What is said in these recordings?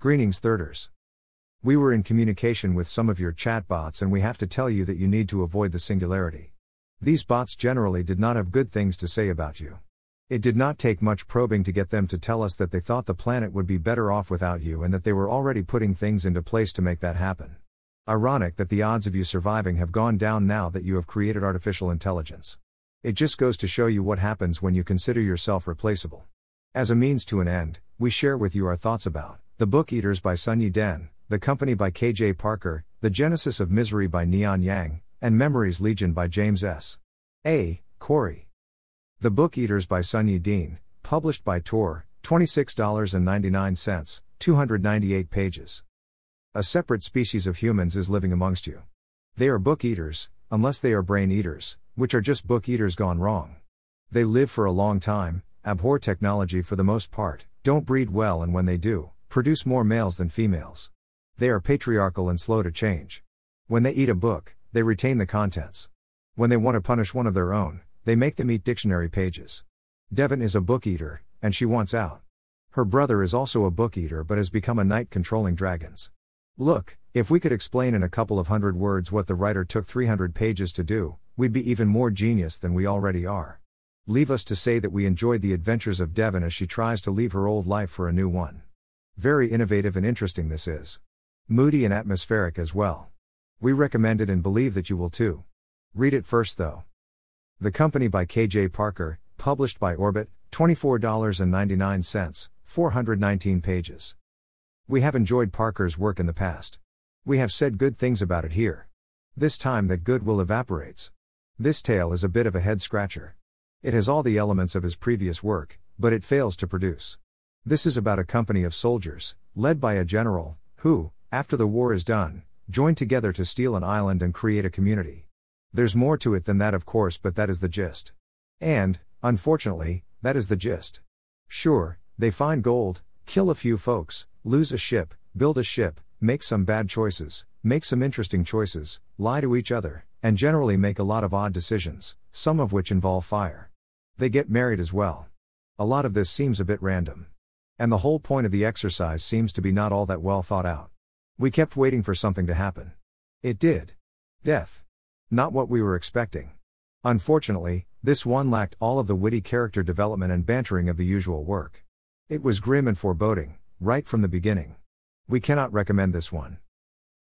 Greetings, thirders. We were in communication with some of your chatbots, and we have to tell you that you need to avoid the singularity. These bots generally did not have good things to say about you. It did not take much probing to get them to tell us that they thought the planet would be better off without you and that they were already putting things into place to make that happen. Ironic that the odds of you surviving have gone down now that you have created artificial intelligence. It just goes to show you what happens when you consider yourself replaceable. As a means to an end, we share with you our thoughts about The Book Eaters by Sunyi Dean, The Company by K.J. Parker, The Genesis of Misery by Neon Yang, and Memory's Legion by James S. A. Corey. The Book Eaters by Sunyi Dean, published by Tor, $26.99, 298 pages. A separate species of humans is living amongst you. They are book eaters, unless they are brain eaters, which are just book eaters gone wrong. They live for a long time, abhor technology for the most part, don't breed well, and when they do, produce more males than females. They are patriarchal and slow to change. When they eat a book, they retain the contents. When they want to punish one of their own, they make them eat dictionary pages. Devon is a book eater, and she wants out. Her brother is also a book eater but has become a knight controlling dragons. Look, if we could explain in a couple of hundred words what the writer took 300 pages to do, we'd be even more genius than we already are. Leave us to say that we enjoyed the adventures of Devon as she tries to leave her old life for a new one. Very innovative and interesting this is. Moody and atmospheric as well. We recommend it and believe that you will too. Read it first though. The Company by K.J. Parker, published by Orbit, $24.99, 419 pages. We have enjoyed Parker's work in the past. We have said good things about it here. This time that goodwill evaporates. This tale is a bit of a head scratcher. It has all the elements of his previous work, but it fails to produce. This is about a company of soldiers, led by a general, who, after the war is done, join together to steal an island and create a community. There's more to it than that, of course, but that is the gist. And, unfortunately, that is the gist. Sure, they find gold, kill a few folks, lose a ship, build a ship, make some bad choices, make some interesting choices, lie to each other, and generally make a lot of odd decisions, some of which involve fire. They get married as well. A lot of this seems a bit random. And the whole point of the exercise seems to be not all that well thought out. We kept waiting for something to happen. It did. Death. Not what we were expecting. Unfortunately, this one lacked all of the witty character development and bantering of the usual work. It was grim and foreboding, right from the beginning. We cannot recommend this one.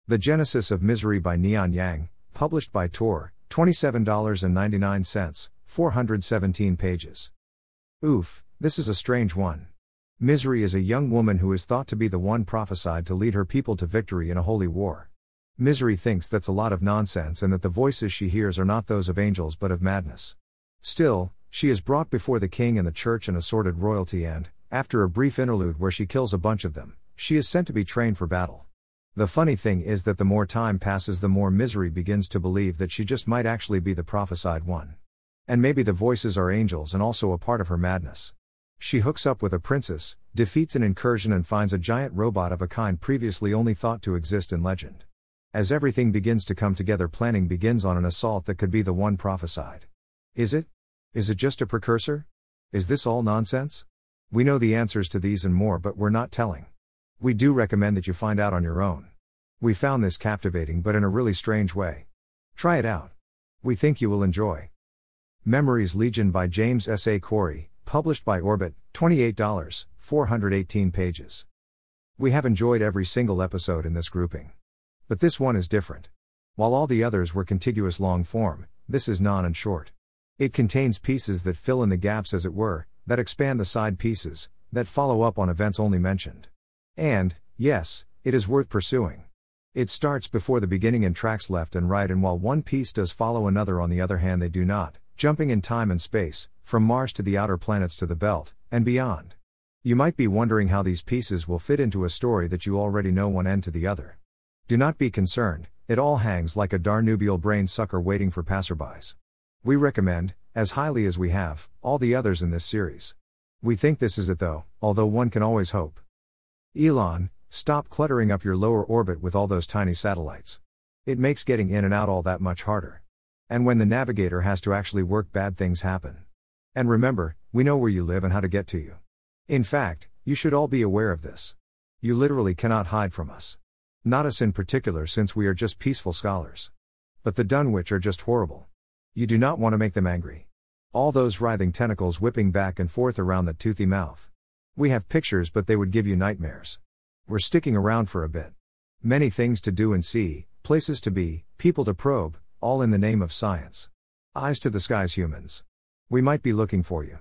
The Genesis of Misery by Neon Yang, published by Tor, $27.99, 417 pages. Oof, this is a strange one. Misery is a young woman who is thought to be the one prophesied to lead her people to victory in a holy war. Misery thinks that's a lot of nonsense and that the voices she hears are not those of angels but of madness. Still, she is brought before the king and the church and assorted royalty, and, after a brief interlude where she kills a bunch of them, she is sent to be trained for battle. The funny thing is that the more time passes, the more Misery begins to believe that she just might actually be the prophesied one. And maybe the voices are angels and also a part of her madness. She hooks up with a princess, defeats an incursion, and finds a giant robot of a kind previously only thought to exist in legend. As everything begins to come together, planning begins on an assault that could be the one prophesied. Is it? Is it just a precursor? Is this all nonsense? We know the answers to these and more, but we're not telling. We do recommend that you find out on your own. We found this captivating, but in a really strange way. Try it out. We think you will enjoy. Memory's Legion by James S. A. Corey, published by Orbit, $28, 418 pages. We have enjoyed every single episode in this grouping. But this one is different. While all the others were contiguous long form, this is non and short. It contains pieces that fill in the gaps, as it were, that expand the side pieces, that follow up on events only mentioned. And, yes, it is worth pursuing. It starts before the beginning and tracks left and right, and while one piece does follow another, on the other hand, they do not jumping in time and space, from Mars to the outer planets to the belt, and beyond. You might be wondering how these pieces will fit into a story that you already know one end to the other. Do not be concerned, it all hangs like a darnubial brain sucker waiting for passerbys. We recommend, as highly as we have, all the others in this series. We think this is it though, although one can always hope. Elon, stop cluttering up your lower orbit with all those tiny satellites. It makes getting in and out all that much harder. And when the navigator has to actually work, bad things happen. And remember, we know where you live and how to get to you. In fact, you should all be aware of this. You literally cannot hide from us. Not us in particular, since we are just peaceful scholars. But the Dunwich are just horrible. You do not want to make them angry. All those writhing tentacles whipping back and forth around that toothy mouth. We have pictures, but they would give you nightmares. We're sticking around for a bit. Many things to do and see, places to be, people to probe, all in the name of science. Eyes to the skies, humans. We might be looking for you.